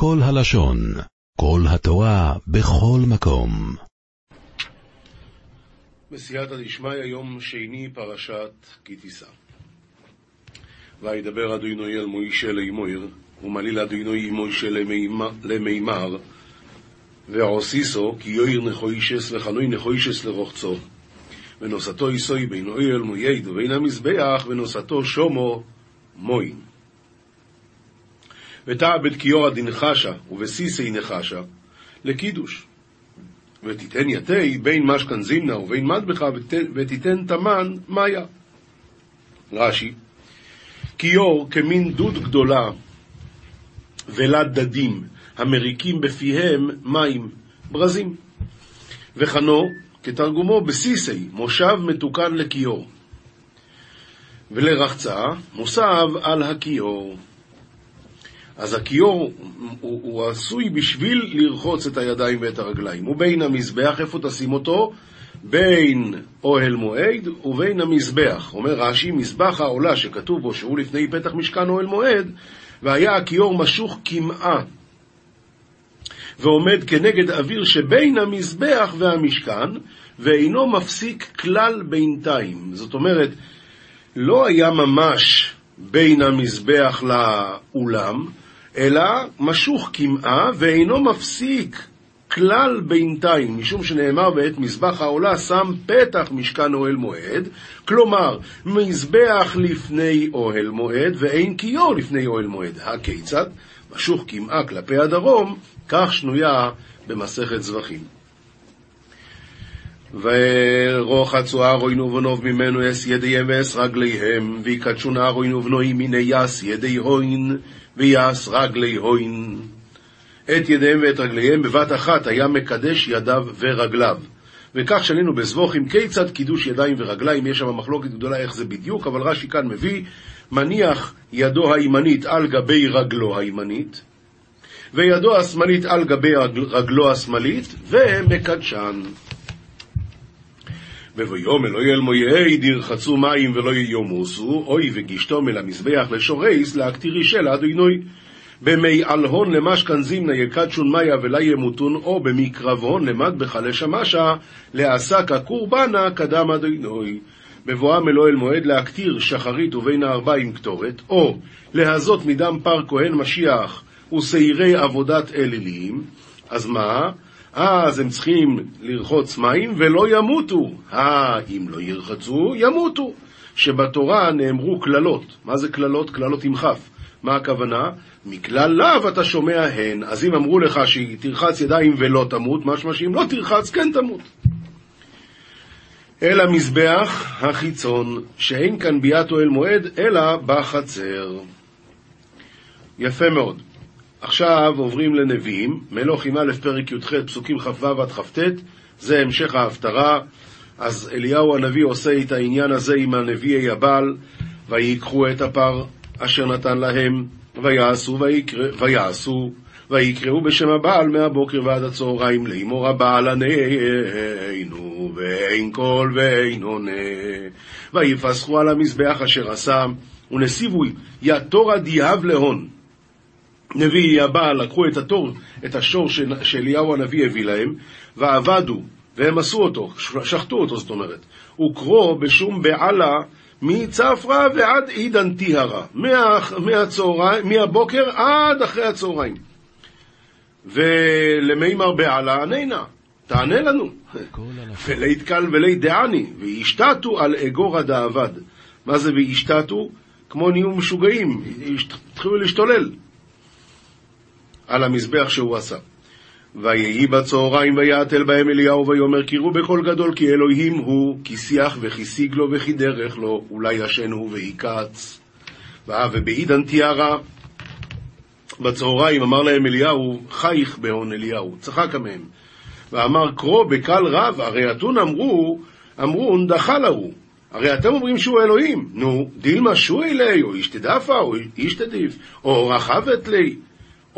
כל הלשון, כל התורה, בכל מקום. בסייעתא דשמיא, יום שני, פרשת כי תישא. וידבר אדוני אל מוישה לאמור, ומליל אדוני מוישה למימר, ועוסיסו, כי יויר נחוישס וחנוי נחוישס לרוחצו. ונוסתו יסוי בין אויל מויד ובין המזבח, ונוסתו שומו מוין. ותעבד כיורא דנחשה ובסיסי נחשה לקידוש. ותיתן יתי בין משכן זימנה ובין מטבחה ותיתן תמן מאיה. רש"י, כיור כמין דוד גדולה ולד דדים המריקים בפיהם מים, ברזים. וחנו, כתרגומו בסיסי, מושב מתוקן לכיור. ולרחצה, מוסב על הכיור. אז הכיור הוא, הוא עשוי בשביל לרחוץ את הידיים ואת הרגליים. ובין המזבח, איפה תשים אותו? בין אוהל מועד ובין המזבח. אומר רש"י, מזבח העולה שכתוב בו שהוא לפני פתח משכן אוהל מועד, והיה הכיור משוך קמעה, ועומד כנגד אוויר שבין המזבח והמשכן, ואינו מפסיק כלל בינתיים. זאת אומרת, לא היה ממש בין המזבח לאולם, אלא משוך קמעה ואינו מפסיק כלל בינתיים, משום שנאמר בעת מזבח העולה שם פתח משכן אוהל מועד, כלומר, מזבח לפני אוהל מועד ואין כיור לפני אוהל מועד. הכיצד? משוך קמעה כלפי הדרום, כך שנויה במסכת זבחים. ורוחצו אהרון ובנוב ממנו אס ידיהם ואס רגליהם, ויקדשו אהרון ובנוי מיני יס ידי הוין, ויעש רגלי הוין. את ידיהם ואת רגליהם בבת אחת היה מקדש ידיו ורגליו. וכך שנינו בזבוכים כיצד קידוש ידיים ורגליים, יש שם מחלוקת גדולה איך זה בדיוק, אבל רש"י כאן מביא, מניח ידו הימנית על גבי רגלו הימנית, וידו השמאלית על גבי רגלו השמאלית, ומקדשן. וויאמר לא יהיה מויעד ירחצו מים ולא יומוסו, אוי וגישתו מלמזבח לשורייס להקטיר אישה אדינוי. במי אלהון למשכן זימנה יקדשון מיה ולה ימותון, או במקרבון למטבח לשמשה, לעסק הקורבנה קדם אדינוי. בבואם אל אוהל מועד להקטיר שחרית ובין הארבעים קטורת, או להזות מדם פר כהן משיח ושעירי עבודת אלילים, אז מה? אז הם צריכים לרחוץ מים ולא ימותו. אה, אם לא ירחצו, ימותו. שבתורה נאמרו קללות. מה זה קללות? קללות עם כף. מה הכוונה? מכלל לאו אתה שומע הן. אז אם אמרו לך שתרחץ ידיים ולא תמות, משמע שאם לא תרחץ כן תמות. אל המזבח החיצון, שאין כאן ביאת אוהל מועד, אלא בחצר. יפה מאוד. עכשיו עוברים לנביאים, מלוכים א', פרק י"ח, פסוקים כ"ו עד כ"ט, זה המשך ההפטרה. אז אליהו הנביא עושה את העניין הזה עם הנביאי הבעל, ויקחו את הפר אשר נתן להם, ויעשו ויקרא, ויעשו, ויקראו בשם הבעל מהבוקר ועד הצהריים, לאמור הבעל עננו, ואין קול ואין עונה. ויפסחו על המזבח אשר עשה, ונסיבו יתורה דיהב להון. נביא הבעל לקחו את התור, את השור שאליהו הנביא הביא להם, ועבדו, והם עשו אותו, שחטו אותו זאת אומרת, וקרו בשום בעלה מצפרא ועד עידן טיהרה, מהצהריים, מהבוקר עד אחרי הצהריים. ולמימר בעלה עננה, תענה לנו. ולית קל ולית דעני, וישתתו על אגורא דאבד. מה זה וישתתו? כמו נהיו משוגעים, התחילו להשתולל. על המזבח שהוא עשה. ויהי בצהריים ויעתל בהם אליהו ויאמר קירו בקול גדול כי אלוהים הוא כי שיח וכי סיגלו וכי דרך לו אולי ישן הוא ויקץ. ובעידן תיארה בצהריים אמר להם אליהו חייך בהון אליהו צחק עמהם ואמר קרו בקל רב הרי אתון אמרו אמרו דחה להו. הרי אתם אומרים שהוא אלוהים. נו דילמה שוי לי או אישתדפה או אישתדיף או רחבת לי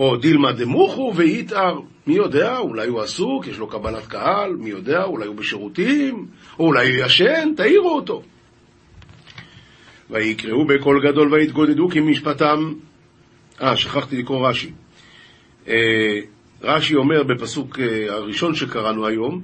או דילמה דמוכו ויתער, מי יודע, אולי הוא עסוק, יש לו קבלת קהל, מי יודע, אולי הוא בשירותים, או אולי הוא ישן, תעירו אותו. ויקראו בקול גדול ויתגודדו כמשפטם. אה, שכחתי לקרוא רש"י. אה, רש"י אומר בפסוק אה, הראשון שקראנו היום,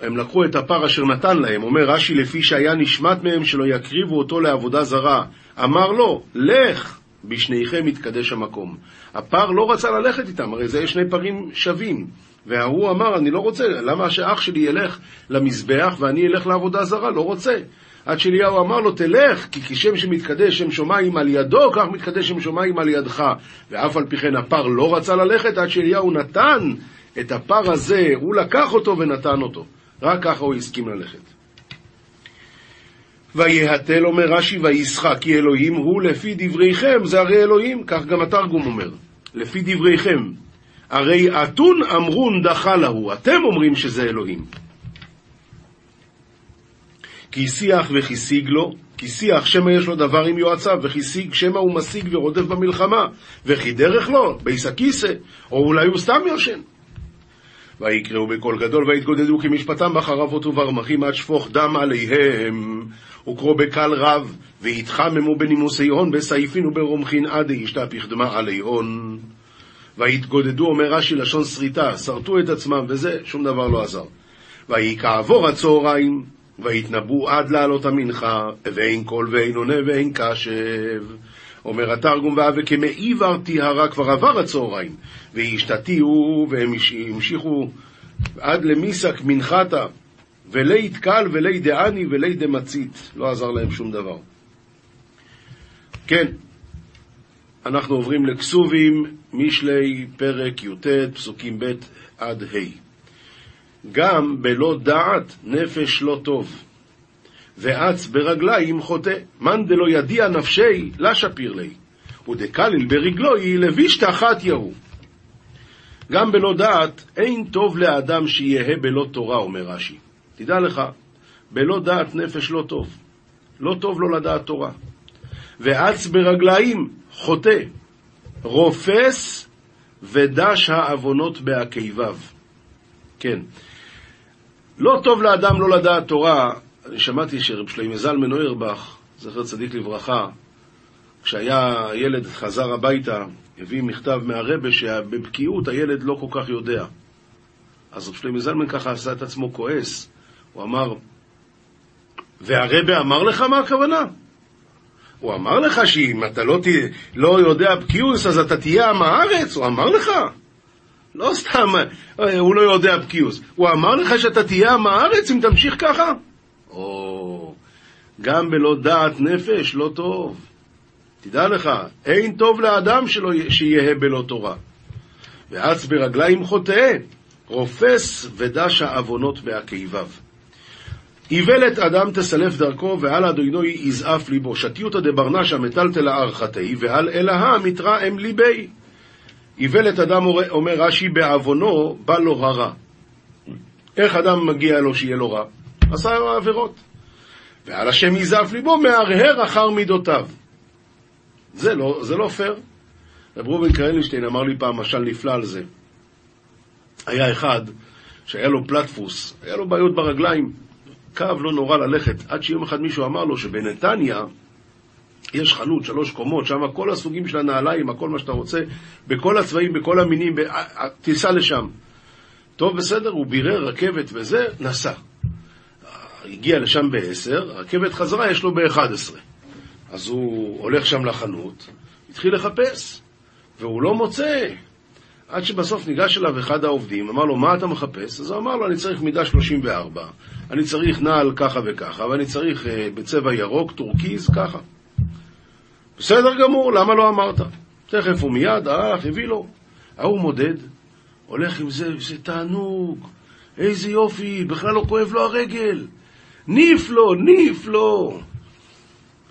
הם לקחו את הפר אשר נתן להם, אומר רש"י לפי שהיה נשמט מהם שלא יקריבו אותו לעבודה זרה. אמר לו, לך, בשניכם יתקדש המקום. הפר לא רצה ללכת איתם, הרי זה שני פרים שווים. וההוא אמר, אני לא רוצה, למה שאח שלי ילך למזבח ואני אלך לעבודה זרה? לא רוצה. עד שאליהו אמר לו, תלך, כי כשם שמתקדש שם שמיים על ידו, כך מתקדש שם שמיים על ידך. ואף על פי כן הפר לא רצה ללכת, עד שאליהו נתן את הפר הזה, הוא לקח אותו ונתן אותו. רק ככה הוא הסכים ללכת. ויהתל, אומר רש"י, וישחק, כי אלוהים הוא לפי דבריכם, זה הרי אלוהים, כך גם התרגום אומר, לפי דבריכם. הרי אתון אמרון דחה להו, אתם אומרים שזה אלוהים. כי שיח וכיסיג לו, כי שיח שמא יש לו דבר עם יועציו, וכיסיג שמא הוא משיג ורודף במלחמה, וכי דרך לו, ביס הכיסא, או אולי הוא סתם יושן. ויקראו בקול גדול ויתגודדו כמשפטם בחרבות וברמחים עד שפוך דם עליהם. וקרוא בקל רב, ויתחממו בנימוסי הון, בסעיפין וברומחין עדי ישתפך דמה עלי הון. ויתגודדו, אומר רש"י, לשון שריטה, שרטו את עצמם, וזה, שום דבר לא עזר. ויהי כעבור הצהריים, ויתנבאו עד לעלות המנחה, ואין קול ואין עונה ואין קשב. אומר התרגום, והווה כמעיבר טיהרה, כבר עבר הצהריים, והשתתיהו, והם המשיכו עד למיסק מנחתה, ולית קל ולי דעני ולי דמצית. לא עזר להם שום דבר. כן, אנחנו עוברים לכסובים, משלי, פרק י"ט, פסוקים ב' עד ה'. גם בלא דעת נפש לא טוב, ואץ ברגליים חוטא. מאן דלא ידיע נפשי, לה שפיר לי, ודקליל ברגלוי לבישת אחת יהו. גם בלא דעת, אין טוב לאדם שיהא בלא תורה, אומר רש"י. תדע לך, בלא דעת נפש לא טוב. לא טוב לו לדעת תורה. ואץ ברגליים חוטא, רופס ודש העוונות בעקיביו. כן. לא טוב לאדם לא לדעת תורה. אני שמעתי שרב שלמה זלמן אוירבך, זכר צדיק לברכה, כשהיה ילד חזר הביתה, הביא מכתב מהרבה שבבקיאות הילד לא כל כך יודע. אז רב שלמה זלמן ככה עשה את עצמו כועס. הוא אמר, והרבה אמר לך מה הכוונה? הוא אמר לך שאם אתה לא, ת... לא יודע בקיוס אז אתה תהיה עם הארץ? הוא אמר לך? לא סתם, הוא לא יודע בקיוס. הוא אמר לך שאתה תהיה עם הארץ אם תמשיך ככה? או, גם בלא דעת נפש לא טוב. תדע לך, אין טוב לאדם שלא שיהיה בלא תורה. ואץ ברגליים חוטא, רופס ודש העוונות בעקיביו. איוולת אדם תסלף דרכו, ועל אדוני יזעף ליבו. שתיותא דברנשא מטלטלה ארכתי, ועל אלהה מתרא אם ליבי. איוולת אדם, אומר רש"י, בעוונו בא לו הרע. איך אדם מגיע לו שיהיה לו רע? עשה עבירות. ועל השם יזעף ליבו, מהרהר אחר מידותיו. זה לא, זה לא פייר. רב ראובן קרנינשטיין אמר לי פעם משל נפלא על זה. היה אחד שהיה לו פלטפוס, היה לו בעיות ברגליים, כאב לא נורא ללכת, עד שיום אחד מישהו אמר לו שבנתניה יש חנות, שלוש קומות, שם כל הסוגים של הנעליים, הכל מה שאתה רוצה, בכל הצבעים, בכל המינים. תיסע לשם. טוב, בסדר, הוא בירר רכבת וזה, נסע. הגיע לשם ב-10, רכבת חזרה יש לו ב-11. אז הוא הולך שם לחנות, התחיל לחפש, והוא לא מוצא. עד שבסוף ניגש אליו אחד העובדים, אמר לו, מה אתה מחפש? אז הוא אמר לו, אני צריך מידה 34, אני צריך נעל ככה וככה, ואני צריך אה, בצבע ירוק, טורקיז, ככה. בסדר גמור, למה לא אמרת? תכף הוא מיד הלך, הביא לו. ההוא מודד, הולך עם זה, זה תענוג, איזה יופי, בכלל לא כואב לו הרגל. כיף לו, כיף לו.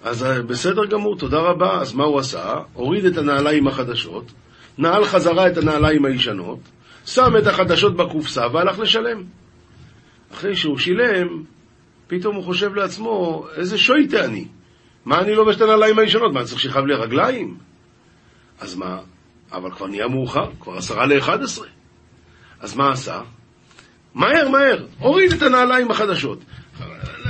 אז אה, בסדר גמור, תודה רבה. אז מה הוא עשה? הוריד את הנעליים החדשות, נעל חזרה את הנעליים הישנות, שם את החדשות בקופסה והלך לשלם. אחרי שהוא שילם, פתאום הוא חושב לעצמו, איזה שויטה אני. מה אני לובש את הנעליים הישנות? מה, אני צריך שיכאב לי רגליים? אז מה? אבל כבר נהיה מאוחר, כבר עשרה לאחד עשרה. אז מה עשה? מהר, מהר, הוריד את הנעליים החדשות.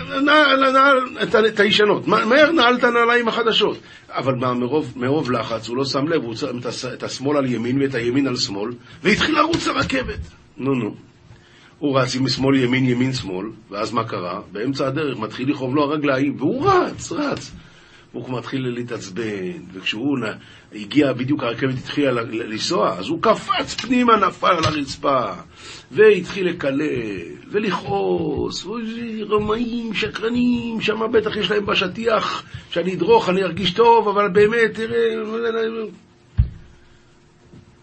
נעל, נעל את, את הישנות, מהר נעל את הנעליים החדשות. אבל מה, מרוב, מרוב לחץ הוא לא שם לב, הוא שם את השמאל על ימין ואת הימין על שמאל, והתחיל לרוץ לרכבת. נו נו. הוא רץ עם שמאל ימין ימין שמאל, ואז מה קרה? באמצע הדרך מתחיל לכאוב לו הרגליים, והוא רץ, רץ. הוא מתחיל להתעצבן, וכשהוא הגיע, בדיוק הרכבת התחילה לנסוע, אז הוא קפץ פנימה, נפל על הרצפה, והתחיל לקלל, ולכעוס, רמאים, שקרנים, שם בטח יש להם בשטיח, שאני אדרוך, אני ארגיש טוב, אבל באמת, תראה...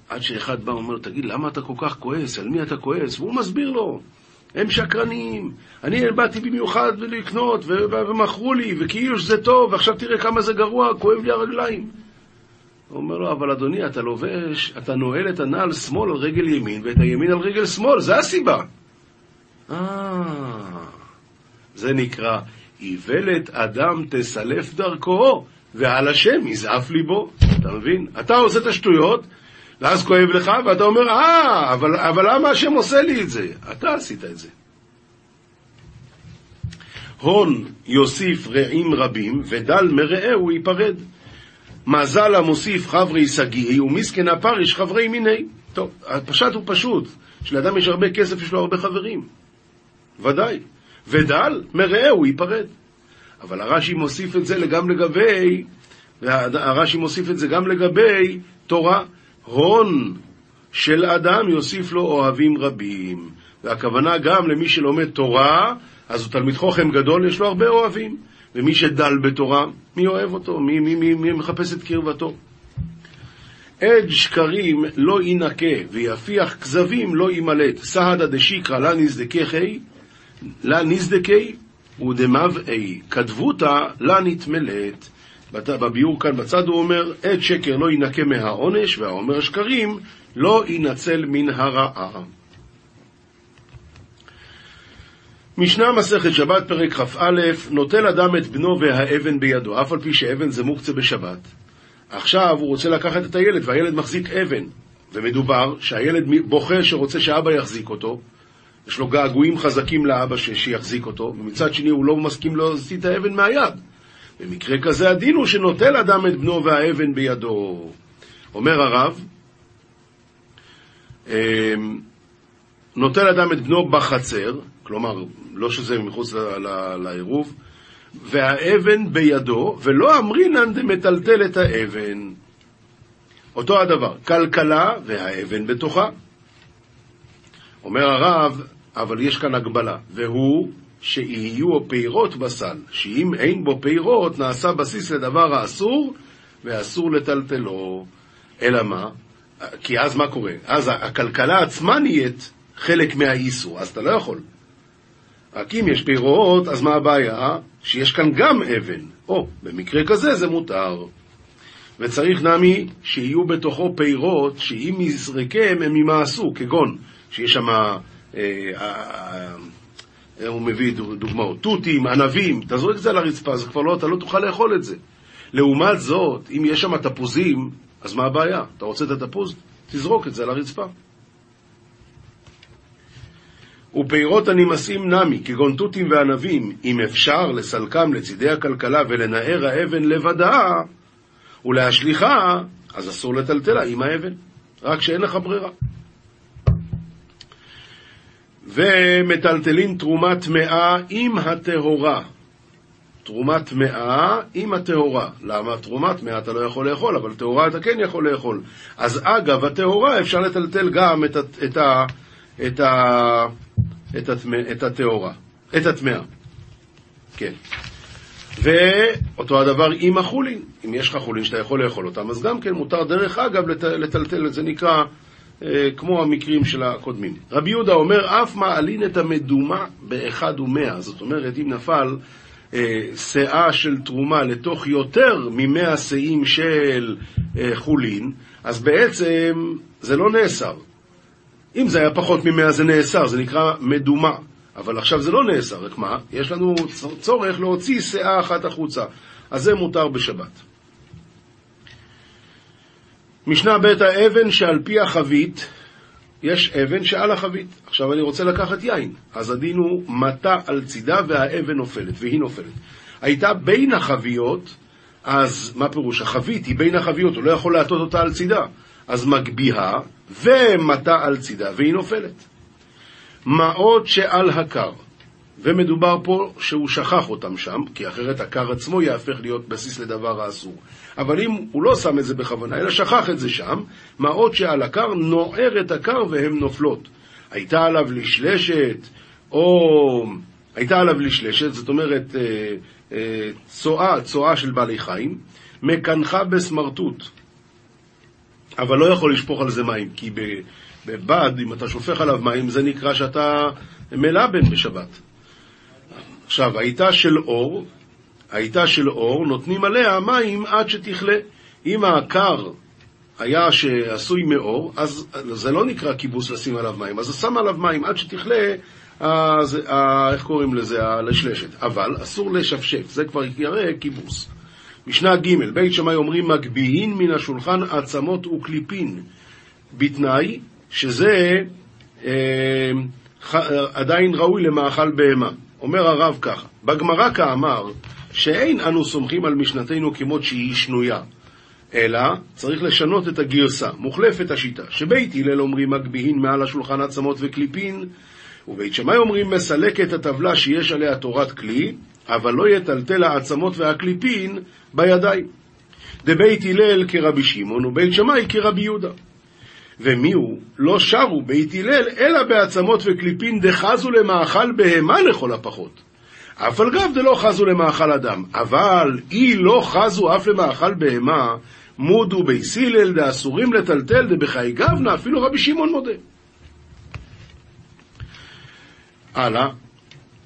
עד שאחד בא ואומר, תגיד, למה אתה כל כך כועס? על מי אתה כועס? והוא מסביר לו. הם שקרנים, אני באתי במיוחד לקנות, ומכרו לי, וכאילו שזה טוב, ועכשיו תראה כמה זה גרוע, כואב לי הרגליים. הוא אומר לו, אבל אדוני, אתה לובש, אתה נועל את הנעל שמאל על רגל ימין, ואת הימין על רגל שמאל, זה הסיבה. אה, זה נקרא, איוולת אדם תסלף דרכו, ועל השם יזעף ליבו. אתה מבין? אתה עושה את השטויות, ואז כואב לך, ואתה אומר, אה, אבל, אבל למה השם עושה לי את זה? אתה עשית את זה. הון יוסיף רעים רבים, ודל מרעהו ייפרד. מזל המוסיף חברי שגיאי, ומסכן הפריש חברי מיני. טוב, הפשט הוא פשוט, שלאדם יש הרבה כסף, יש לו הרבה חברים. ודאי. ודל מרעהו ייפרד. אבל הרש"י מוסיף את זה גם לגבי, הרש"י מוסיף את זה גם לגבי תורה. הון של אדם יוסיף לו אוהבים רבים. והכוונה גם למי שלומד תורה, אז הוא תלמיד חוכם גדול, יש לו הרבה אוהבים. ומי שדל בתורה, מי אוהב אותו? מי, מי, מי, מי מחפש את קרבתו? עד שקרים לא ינקה, ויפיח כזבים לא ימלט. סהדא דשיקרא לה נזדקי, לה נזדקי ודמבעי, כתבותא לה נתמלט. בביאור כאן בצד הוא אומר, עד שקר לא ינקה מהעונש, והאומר שקרים לא ינצל מן הרעה. משנה מסכת שבת פרק כ"א, נוטל אדם את בנו והאבן בידו, אף על פי שאבן זה מוקצה בשבת. עכשיו הוא רוצה לקחת את הילד, והילד מחזיק אבן, ומדובר שהילד בוכה שרוצה שאבא יחזיק אותו, יש לו געגועים חזקים לאבא ש... שיחזיק אותו, ומצד שני הוא לא מסכים להוציא את האבן מהיד. במקרה כזה הדין הוא שנוטל אדם את בנו והאבן בידו. אומר הרב, אמ, נוטל אדם את בנו בחצר, כלומר, לא שזה מחוץ לעירוב, והאבן בידו, ולא אמרינן דמטלטל את האבן. אותו הדבר, כלכלה והאבן בתוכה. אומר הרב, אבל יש כאן הגבלה, והוא שיהיו פירות בסל, שאם אין בו פירות, נעשה בסיס לדבר האסור, ואסור לטלטלו. אלא מה? כי אז מה קורה? אז הכלכלה עצמה נהיית חלק מהאיסור, אז אתה לא יכול. רק אם יש פירות, אז מה הבעיה? שיש כאן גם אבן. או, במקרה כזה זה מותר. וצריך נמי שיהיו בתוכו פירות, שאם יזרקם הם ימאסו, כגון שיש שם, אה, אה, אה, הוא מביא דוגמאות, תותים, ענבים, אתה זורק את זה על הרצפה, זה כבר לא, אתה לא תוכל לאכול את זה. לעומת זאת, אם יש שם תפוזים, אז מה הבעיה? אתה רוצה את התפוז? תזרוק את זה על הרצפה. ופירות הנמאסים נמי, כגון תותים וענבים, אם אפשר לסלקם לצידי הכלכלה ולנער האבן לבדה ולהשליכה, אז אסור לטלטלה עם האבן, רק שאין לך ברירה. ומטלטלים תרומה טמאה עם הטהורה. תרומה טמאה עם הטהורה. למה תרומה טמאה אתה לא יכול לאכול, אבל טהורה אתה כן יכול לאכול. אז אגב הטהורה אפשר לטלטל גם את, את, את, את, את, את הטהורה, את הטמאה. כן. ואותו הדבר עם החולין. אם יש לך חולין שאתה יכול לאכול אותם, אז גם כן מותר דרך אגב לט, לטלטל, זה נקרא כמו המקרים של הקודמים. רבי יהודה אומר, אף מעלין את המדומה באחד ומאה. זאת אומרת, אם נפל אה, שאה של תרומה לתוך יותר ממאה שאים של אה, חולין, אז בעצם זה לא נאסר. אם זה היה פחות ממאה זה נאסר, זה נקרא מדומה. אבל עכשיו זה לא נאסר, רק מה? יש לנו צורך להוציא שאה אחת החוצה. אז זה מותר בשבת. משנה ב' האבן שעל פי החבית, יש אבן שעל החבית. עכשיו אני רוצה לקחת יין. אז הדין הוא מטה על צידה והאבן נופלת, והיא נופלת. הייתה בין החביות, אז מה פירוש? החבית היא בין החביות, הוא לא יכול להטות אותה על צידה. אז מגביהה ומטה על צידה, והיא נופלת. מעות שעל הקר, ומדובר פה שהוא שכח אותם שם, כי אחרת הקר עצמו יהפך להיות בסיס לדבר האסור. אבל אם הוא לא שם את זה בכוונה, אלא שכח את זה שם, מעות שעל הקר נוער את הקר והן נופלות. הייתה עליו לשלשת, או הייתה עליו לשלשת, זאת אומרת אה, אה, צואה, צואה של בעלי חיים, מקנחה בסמרטוט, אבל לא יכול לשפוך על זה מים, כי בבד, אם אתה שופך עליו מים, זה נקרא שאתה מלבן בשבת. עכשיו, הייתה של אור, הייתה של אור, נותנים עליה מים עד שתכלה. אם העקר היה שעשוי מאור, אז זה לא נקרא כיבוס לשים עליו מים, אז שם עליו מים עד שתכלה, אז, איך קוראים לזה? הלשלשת. אבל אסור לשפשף, זה כבר יראה כיבוס. משנה ג' בית שמאי אומרים מגביהין מן השולחן עצמות וקליפין, בתנאי שזה אה, ח, עדיין ראוי למאכל בהמה. אומר הרב ככה, בגמרא כאמר שאין אנו סומכים על משנתנו כמות שהיא שנויה, אלא צריך לשנות את הגרסה, מוחלפת השיטה, שבית הלל אומרים מגביהין מעל השולחן עצמות וקליפין, ובית שמאי אומרים מסלק את הטבלה שיש עליה תורת כלי, אבל לא יטלטל העצמות והקליפין בידיים. דבית הלל כרבי שמעון ובית שמאי כרבי יהודה. ומי הוא? לא שרו בית הלל, אלא בעצמות וקליפין דחזו למאכל בהמה לכל הפחות. אף על גב דלא חזו למאכל אדם, אבל אי לא חזו אף למאכל בהמה, מודו בייס הלל דאסורים לטלטל דבחי גבנה, אפילו רבי שמעון מודה. הלאה,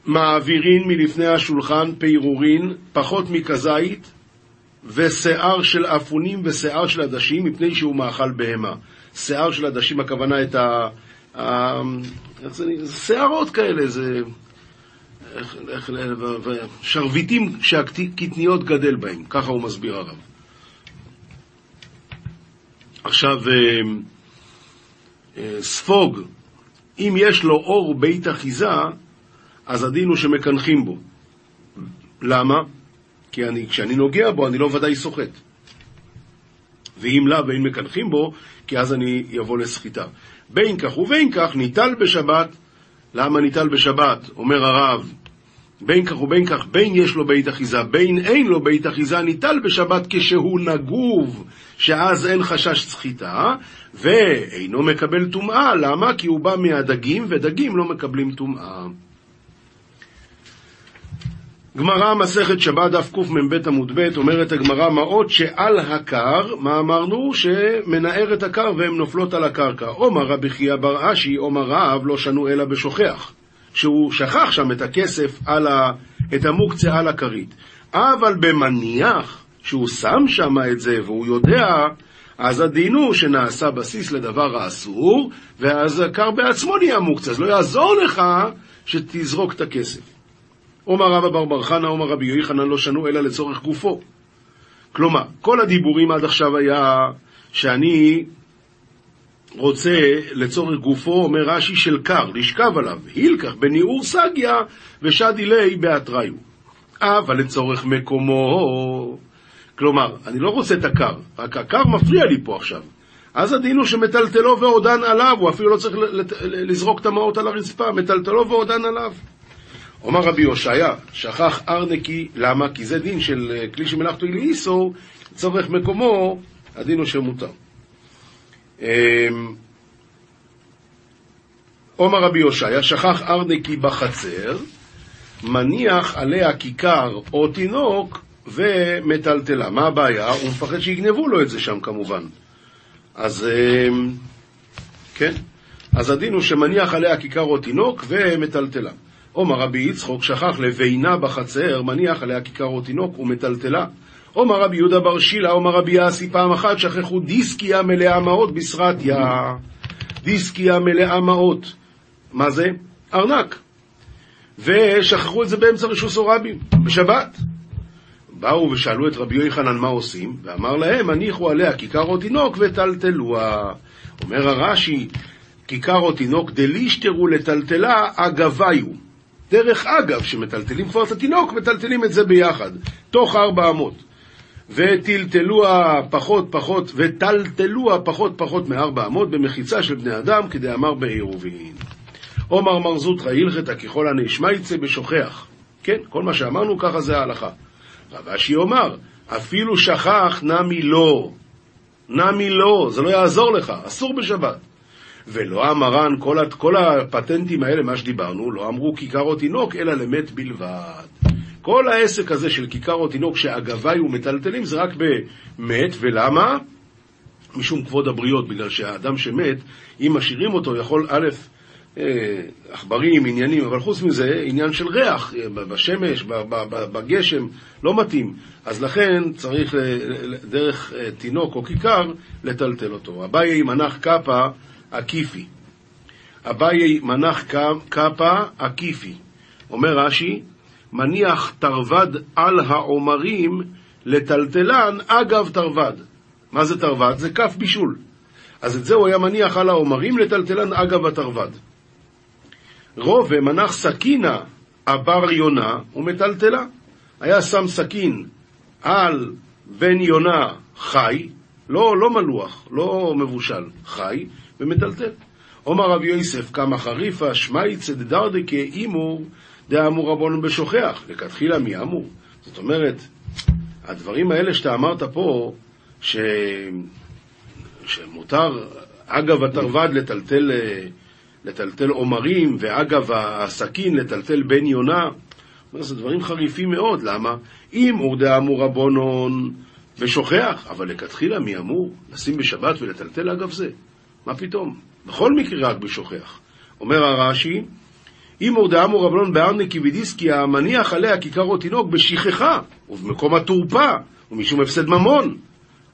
מעבירין מלפני השולחן פירורין, פחות מכזית, ושיער של אפונים ושיער של עדשים, מפני שהוא מאכל בהמה. שיער של עדשים, הכוונה את ה... איך זה נראה? שערות כאלה, זה... איך, איך, שרביטים שהקטניות גדל בהם, ככה הוא מסביר הרב. עכשיו, אה, אה, ספוג, אם יש לו אור בית אחיזה, אז הדין הוא שמקנחים בו. למה? כי אני, כשאני נוגע בו, אני לא ודאי סוחט. ואם לאו ואין מקנחים בו, כי אז אני אבוא לסחיטה. בין כך ובין כך ניטל בשבת. למה ניטל בשבת? אומר הרב, בין כך ובין כך, בין יש לו בית אחיזה, בין אין לו בית אחיזה, ניטל בשבת כשהוא נגוב, שאז אין חשש סחיטה, ואינו מקבל טומאה. למה? כי הוא בא מהדגים, ודגים לא מקבלים טומאה. גמרא מסכת שבת דף קמ"ב עמוד ב' אומרת הגמרא מעות שעל הקר, מה אמרנו? שמנער את הקר והן נופלות על הקרקע. עומר רבי חייא בר אשי, עומר רב לא שנו אלא בשוכח. שהוא שכח שם את הכסף, על ה... את המוקצה על הכרית. אבל במניח שהוא שם שם את זה והוא יודע, אז הדין הוא שנעשה בסיס לדבר האסור, ואז הקר בעצמו נהיה מוקצה, אז לא יעזור לך שתזרוק את הכסף. עומר רבא בר בר חנא, עומר רבי יוחנן לא שנו אלא לצורך גופו. כלומר, כל הדיבורים עד עכשיו היה שאני רוצה לצורך גופו, אומר רש"י, של קר, לשכב עליו, הילקח בניעור סגיה ושד אילי באתריו. אבל לצורך מקומו, כלומר, אני לא רוצה את הקר, רק הקר מפריע לי פה עכשיו. אז הדין הוא שמטלטלו ועודן עליו, הוא אפילו לא צריך לזרוק את המעות על הרצפה, מטלטלו ועודן עליו. אומר רבי הושעיה, שכח ארנקי, למה? כי זה דין של אה, כלי שמלאכתו היא לאיסור, צורך מקומו, הדין הוא שמותר. אמ, אומר רבי הושעיה, שכח ארנקי בחצר, מניח עליה כיכר או תינוק ומטלטלה. מה הבעיה? הוא מפחד שיגנבו לו את זה שם כמובן. אז אמ, כן, אז הדין הוא שמניח עליה כיכר או תינוק ומטלטלה. עומר רבי יצחוק שכח לבינה בחצר, מניח עליה כיכר או תינוק ומטלטלה. עומר רבי יהודה בר שילה, עומר רבי יאסי פעם אחת שכחו דיסקיה מלאה מעות בסרטיה. דיסקיה מלאה מעות. מה זה? ארנק. ושכחו את זה באמצע רשוס רבים, בשבת. באו ושאלו את רבי יוחנן מה עושים, ואמר להם, הניחו עליה כיכר או תינוק וטלטלוה. אומר הרש"י, כיכר או תינוק דלישטרו לטלטלה אגביו. דרך אגב, שמטלטלים כבר את התינוק, מטלטלים את זה ביחד, תוך ארבע אמות. וטלטלוה פחות פחות, וטלטלוה פחות פחות מארבע אמות במחיצה של בני אדם, כדי אמר בעירובין. עומר מר זוטרא הלכתא ככל הנשמייצא בשוכח. כן, כל מה שאמרנו ככה זה ההלכה. רב אשי אומר, אפילו שכח נמי לא. נמי לא, זה לא יעזור לך, אסור בשבת. ולא אמרן, כל, כל הפטנטים האלה, מה שדיברנו, לא אמרו כיכר או תינוק, אלא למת בלבד. כל העסק הזה של כיכר או תינוק שאגבי ומטלטלים זה רק במת, ולמה? משום כבוד הבריות, בגלל שהאדם שמת, אם משאירים אותו, יכול א', אה, עכברים, עניינים, אבל חוץ מזה, עניין של ריח, אה, בשמש, בגשם, לא מתאים. אז לכן צריך אה, דרך תינוק או כיכר לטלטל אותו. אביי מנח קפה עקיפי. אביי מנח קפה עקיפי. אומר רש"י, מניח תרווד על העומרים לטלטלן אגב תרווד. מה זה תרווד? זה כף בישול. אז את זה הוא היה מניח על העומרים לטלטלן אגב התרווד. רובה מנח סכינה אבר יונה ומטלטלה. היה שם סכין על בן יונה חי, לא, לא מלוח, לא מבושל, חי, ומטלטל. עומר רב יוסף, כמה חריפה, שמייצא דדרדקה אימור דאמור רבון בשוכח. לכתחילה מי אמור? זאת אומרת, הדברים האלה שאתה אמרת פה, ש... שמותר, אגב התרווד לטלטל, לטלטל עומרים, ואגב הסכין לטלטל בן יונה, זה דברים חריפים מאוד, למה? אם הוא דאמור רבונון ושוכח, אבל לכתחילה מי אמור לשים בשבת ולטלטל אגב זה? מה פתאום? בכל מקרה רק בשוכח. אומר הרש"י, אם הודאמו רבנון בארנקי ודיסקיה, מניח עליה כיכרו תינוק בשכחה, ובמקום התורפה, ומשום הפסד ממון.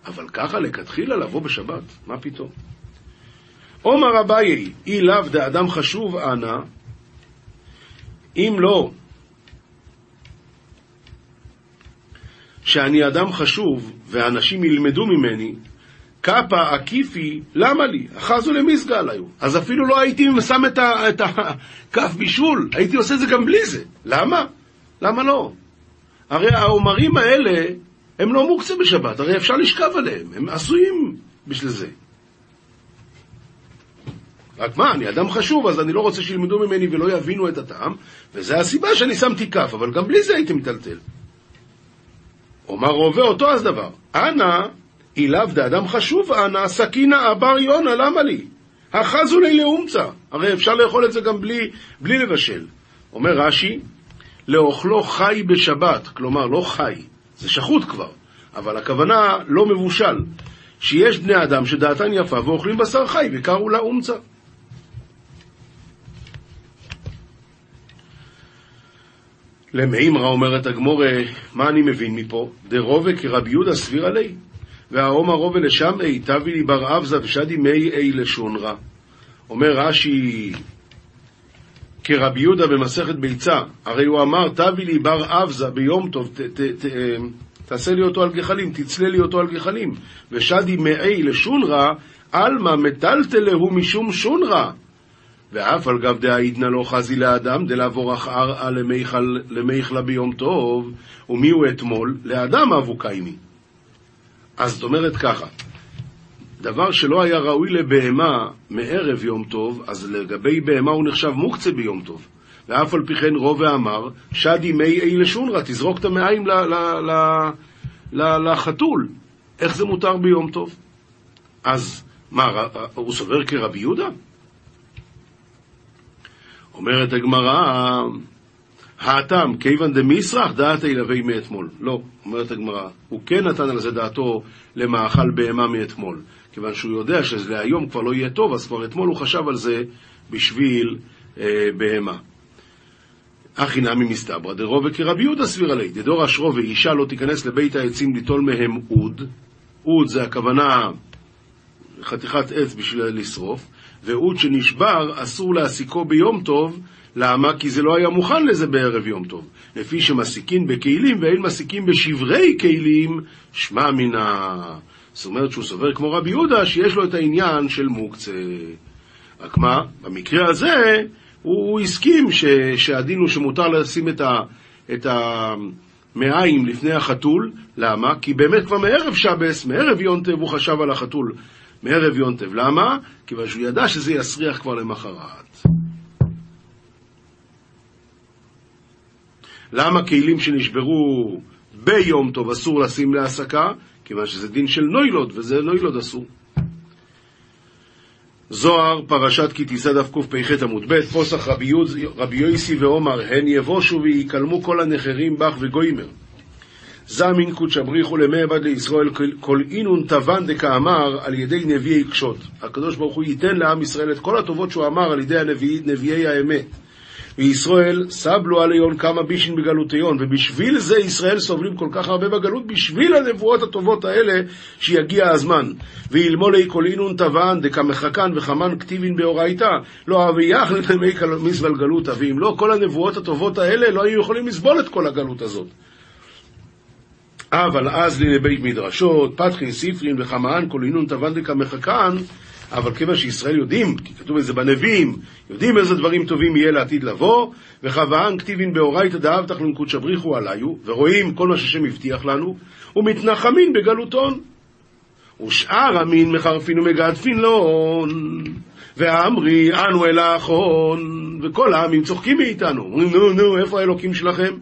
אבל ככה לכתחילה לבוא בשבת, מה פתאום? עומר אביי, אי לאו דאדם חשוב אנא, אם לא, שאני אדם חשוב, ואנשים ילמדו ממני, קאפה עקיפי, למה לי? אחזו למסגל היו. אז אפילו לא הייתי שם את הכף בישול, הייתי עושה את זה גם בלי זה. למה? למה לא? הרי העומרים האלה, הם לא מוקצה בשבת, הרי אפשר לשכב עליהם, הם עשויים בשביל זה. רק מה, אני אדם חשוב, אז אני לא רוצה שילמדו ממני ולא יבינו את הטעם, וזו הסיבה שאני שמתי כף, אבל גם בלי זה הייתי מטלטל. אומר רובה אותו אז דבר. אנא אילאו דאדם חשוב אנא, סכינא אבר יונה, למה לי? אחזו לי לאומצא. הרי אפשר לאכול את זה גם בלי, בלי לבשל. אומר רש"י, לאוכלו חי בשבת, כלומר לא חי, זה שחוט כבר, אבל הכוונה לא מבושל, שיש בני אדם שדעתן יפה ואוכלים בשר חי וקראו לה אומצה. למימרא אומרת הגמורה, מה אני מבין מפה? דרובה כרבי יהודה סביר עלי. והאום הרובה לשם אי תבי לי בר אבזה ושדי מי אי לשון רע. אומר רש"י כרבי יהודה במסכת ביצה, הרי הוא אמר תבי לי בר אבזה ביום טוב, ת, ת, ת, תעשה לי אותו על גחלים, תצלה לי אותו על גחלים. ושדי לשון רע, עלמא מטלטלהו משום שון רע. ואף על גב דאידנא לא חזי לאדם דלעבור אחר למיכלה ביום טוב, ומי הוא אתמול? לאדם אבו קיימי. אז זאת אומרת ככה, דבר שלא היה ראוי לבהמה מערב יום טוב, אז לגבי בהמה הוא נחשב מוקצה ביום טוב. ואף על פי כן רובה אמר, שדי מי אי לשונרא, תזרוק את המעיים לחתול. איך זה מותר ביום טוב? אז מה, הוא סובר כרבי יהודה? אומרת הגמרא, האטם, כיוון דמיסרח דעת ילווה מאתמול. לא, אומרת הגמרא, הוא כן נתן על זה דעתו למאכל בהמה מאתמול. כיוון שהוא יודע שזה היום כבר לא יהיה טוב, אז כבר אתמול הוא חשב על זה בשביל אה, בהמה. הכי נמי מסתברא דרובה כרבי יהודה סביר עלי, דדור אשרו ואישה לא תיכנס לבית העצים ליטול מהם אוד, אוד זה הכוונה חתיכת עץ בשביל לשרוף, ואוד שנשבר אסור להסיקו ביום טוב, למה? כי זה לא היה מוכן לזה בערב יום טוב. לפי שמסיקין בכלים ואין מסיקים בשברי כלים, שמע מינה. זאת אומרת שהוא סובר כמו רבי יהודה, שיש לו את העניין של מוקצה. רק מה, במקרה הזה, הוא, הסכים ש, שהדין הוא שמותר לשים את, ה, את המעיים לפני החתול, למה? כי באמת כבר מערב שבס, מערב יונטב, הוא חשב על החתול מערב יונטב. למה? כיוון שהוא ידע שזה יסריח כבר למחרת. למה כלים שנשברו ביום טוב אסור לשים להסקה? כיוון שזה דין של נוילוד, וזה נוילוד אסור. זוהר, פרשת כי תישא דף קפ"ח עמוד ב', פוסח רבי, יוז, רבי יויסי ועומר, הן יבושו ויקלמו כל הנחרים בך וגוימר. זמין קודש בריחו למי עבד לישראל, כל אינון תבן דקאמר על ידי נביאי קשות. הקדוש ברוך הוא ייתן לעם ישראל את כל הטובות שהוא אמר על ידי הנביאי, נביאי האמת. וישראל סבלו עליון כמה בישין בגלותיון, ובשביל זה ישראל סובלים כל כך הרבה בגלות, בשביל הנבואות הטובות האלה, שיגיע הזמן. ואילמולי כל אינון תבן דקמחקן וחמן כתיבין באורייתא, לא אביях לנמי מזבל גלותא, ואם לא, כל הנבואות הטובות האלה לא היו יכולים לסבול את כל הגלות הזאת. אבל אז לי לבית מדרשות, פתחין ספרין וחמאן כל אינון תבן דקמחקן, אבל כיוון שישראל יודעים, כי כתוב את זה בנביאים, יודעים איזה דברים טובים יהיה לעתיד לבוא, וחבאן כתיבין באורייתא דאבטח לנקודשא בריחו עליו, ורואים כל מה שהשם הבטיח לנו, ומתנחמין בגלותון. ושאר המין מחרפין ומגדפין לון, ואמרי אנו אל האחרון, וכל העמים צוחקים מאיתנו, אומרים נו נו, איפה האלוקים שלכם?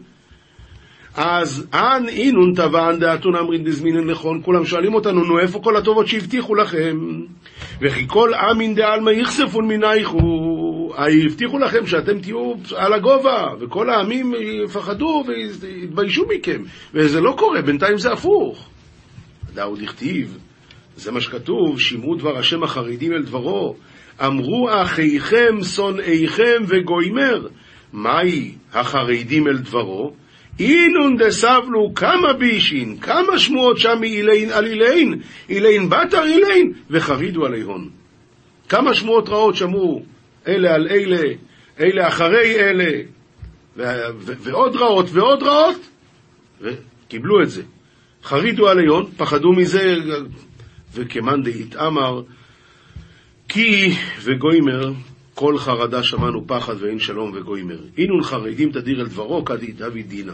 אז אנ אינון תבען דעתון אמרין דזמינן נכון, כולם שואלים אותנו, נו איפה כל הטובות שהבטיחו לכם? וכי כל אמין דעלמא יכספון מנייכו, הבטיחו לכם שאתם תהיו על הגובה, וכל העמים יפחדו ויתביישו מכם, וזה לא קורה, בינתיים זה הפוך. דאו דכתיב, זה מה שכתוב, שמעו דבר השם החרדים אל דברו, אמרו אחיכם שונאיכם וגוימר, מהי החרדים אל דברו? אינון דסבלו כמה בישין, כמה שמועות שם אילין על אילין, אילין בתר אילין, וחרידו עליהון. כמה שמועות רעות שמעו אלה על אלה, אלה אחרי אלה, ועוד רעות ועוד רעות, וקיבלו את זה. חרידו עליהון, פחדו מזה, וכמאן דאיתאמר, כי וגוימר כל חרדה שמענו פחד ואין שלום וגוימר. אינון חרדים תדיר אל דברו כדי דוד דינה.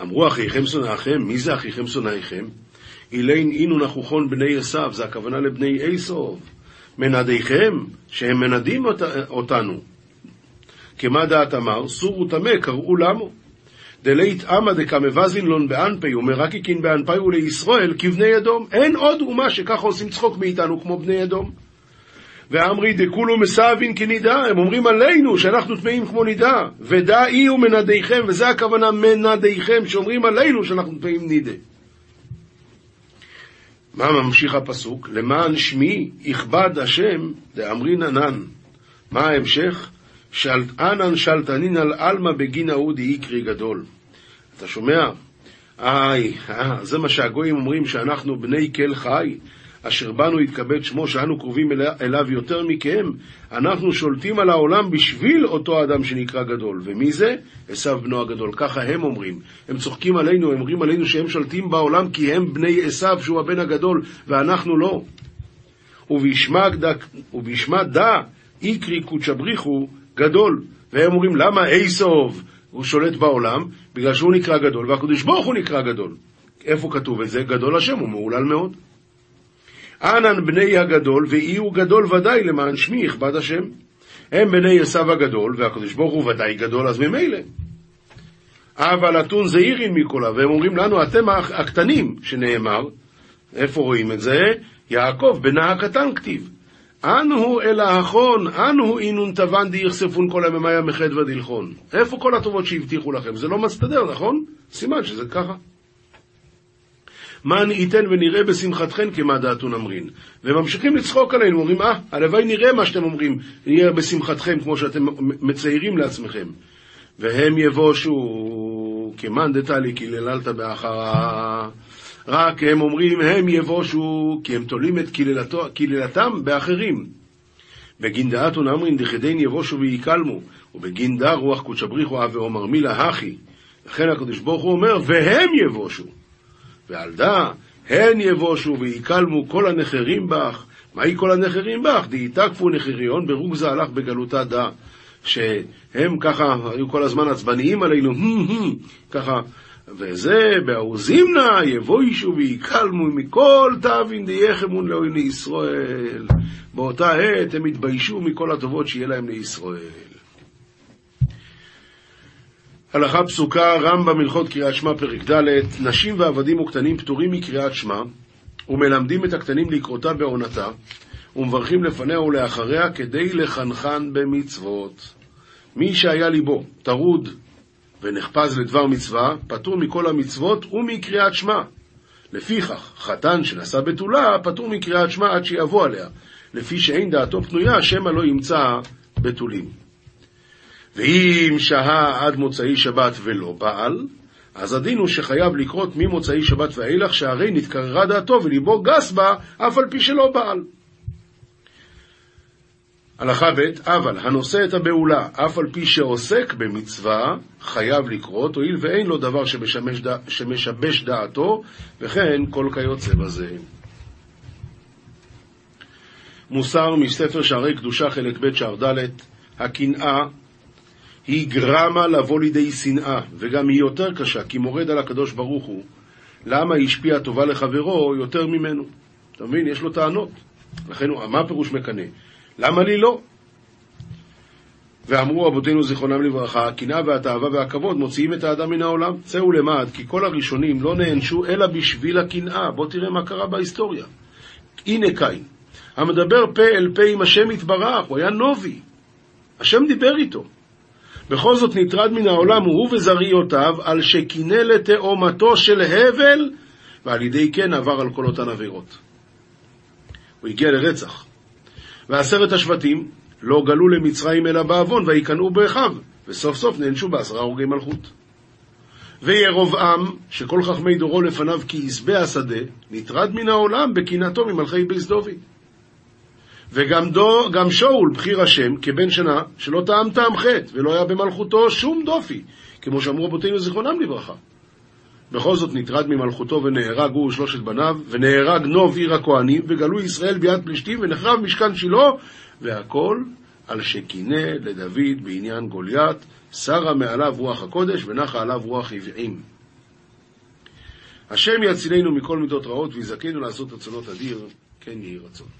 אמרו אחיכם שונאיכם, מי זה אחיכם שונאיכם? אילין אינון אחוכון בני עשיו, זה הכוונה לבני עשוב. מנדיכם, שהם מנדים אות, אותנו. כמה דעת אמר, סורו טמא, קראו למו. דלית עמא דקמבזין לון באנפי ומרקיקין באנפי ולישראל כבני אדום. אין עוד אומה שככה עושים צחוק מאיתנו כמו בני אדום. ואמרי דכולו מסאבין כנידה, הם אומרים עלינו שאנחנו טמאים כמו נידה, ודא אי ומנדיכם, וזה הכוונה מנדיכם, שאומרים עלינו שאנחנו טמאים נידה. מה ממשיך הפסוק? למען שמי יכבד השם דאמרין ענן. מה ההמשך? של... ענן שלטנין על עלמא בגין אהודי איקרי גדול. אתה שומע? איי, אה, זה מה שהגויים אומרים שאנחנו בני כל חי, אשר בנו יתכבד שמו, שאנו קרובים אליו יותר מכם, אנחנו שולטים על העולם בשביל אותו אדם שנקרא גדול. ומי זה? עשו בנו הגדול. ככה הם אומרים. הם צוחקים עלינו, הם אומרים עלינו שהם שולטים בעולם כי הם בני עשו, שהוא הבן הגדול, ואנחנו לא. ובשמה דע איקרי קודשא בריחו גדול. והם אומרים, למה עשוב הוא שולט בעולם? בגלל שהוא נקרא גדול, והקדוש ברוך הוא נקרא גדול. איפה כתוב את זה? גדול השם, הוא מהולל מאוד. אנן בני הגדול, ואי הוא גדול ודאי למען שמי יכבד השם. הם בני עשו הגדול, והקדוש ברוך הוא ודאי גדול, אז ממילא. אבל אתון זעירין מכולה, והם אומרים לנו, אתם הקטנים, שנאמר, איפה רואים את זה? יעקב, בנה הקטן כתיב. אנו אל האחרון, אנו אינון תבן דיכספון כל הממיה מחד ודלחון. איפה כל הטובות שהבטיחו לכם? זה לא מסתדר, נכון? סימן שזה ככה. מה ייתן ונראה בשמחתכן כמה דעתון אמרין. וממשיכים לצחוק עלינו, אומרים, אה, הלוואי נראה מה שאתם אומרים, נהיה בשמחתכם כמו שאתם מציירים לעצמכם. והם יבושו כמאן דתלי קילללת באחרה. רק הם אומרים, הם יבושו, כי הם תולים את קיללתם באחרים. בגין דעתון אמרין דחדין יבושו ויקלמו, ובגין דה רוח קודש בריחו עומר מילה הכי. לכן הקדוש ברוך הוא אומר, והם יבושו. ועל דא הן יבושו ויקלמו כל הנחרים בך, מהי כל הנחרים בך? דהיתקפו נחריון, ברוגזה הלך בגלותה דא. שהם ככה היו כל הזמן עצבניים עלינו, ככה, וזה בעוזימנה יבוישו ויקלמו מכל תאווין דייחמון לעויני ישראל. באותה עת הם התביישו מכל הטובות שיהיה להם לישראל. הלכה פסוקה, רמב"ם הלכות קריאת שמע פרק ד', נשים ועבדים וקטנים פטורים מקריאת שמע, ומלמדים את הקטנים לקרותה בעונתה, ומברכים לפניה ולאחריה כדי לחנכן במצוות. מי שהיה ליבו טרוד ונחפז לדבר מצווה, פטור מכל המצוות ומקריאת שמע. לפיכך, חתן שנשא בתולה, פטור מקריאת שמע עד שיבוא עליה, לפי שאין דעתו פנויה, שמא לא ימצא בתולים. ואם שהה עד מוצאי שבת ולא בעל, אז הדין הוא שחייב לקרות ממוצאי שבת ואילך, שהרי נתקררה דעתו וליבו גס בה, אף על פי שלא בעל. הלכה ב', אבל הנושא את הבעולה, אף על פי שעוסק במצווה, חייב לקרות, הואיל ואין לו דבר שמשמש דע, שמשבש דעתו, וכן כל כיוצא בזה. מוסר מספר שערי קדושה חלק ב' שער ד', הקנאה היא גרמה לבוא לידי שנאה, וגם היא יותר קשה, כי מורד על הקדוש ברוך הוא, למה השפיע טובה לחברו יותר ממנו? אתה מבין? יש לו טענות. לכן, מה פירוש מקנא? למה לי לא? ואמרו רבותינו זיכרונם לברכה, הקנאה והתאווה והכבוד מוציאים את האדם מן העולם. צא ולמד, כי כל הראשונים לא נענשו אלא בשביל הקנאה. בוא תראה מה קרה בהיסטוריה. הנה קין, המדבר פה אל פה עם השם יתברך, הוא היה נובי. השם דיבר איתו. בכל זאת נטרד מן העולם הוא וזריותיו, על שקינא לתאומתו של הבל, ועל ידי כן עבר על כל אותן עבירות. הוא הגיע לרצח. ועשרת השבטים לא גלו למצרים אלא בעוון, ויקנאו באחיו, וסוף סוף נענשו בעשרה הורגי מלכות. וירבעם, שכל חכמי דורו לפניו כעשבי השדה, נטרד מן העולם בקנאתו ממלכי ביס דוד. וגם דו, גם שאול, בחיר השם, כבן שנה, שלא טעם טעם חטא, ולא היה במלכותו שום דופי, כמו שאמרו רבותינו זיכרונם לברכה. בכל זאת נטרד ממלכותו ונהרג הוא ושלושת בניו, ונהרג נוב עיר הכהנים, וגלו ישראל ביד פלישתים, ונחרב משכן שילה, והכל על שקינא לדוד בעניין גוליית, שרה מעליו רוח הקודש, ונחה עליו רוח עבעים. השם יצילנו מכל מידות רעות, ויזכנו לעשות רצונות אדיר, כן יהי רצון.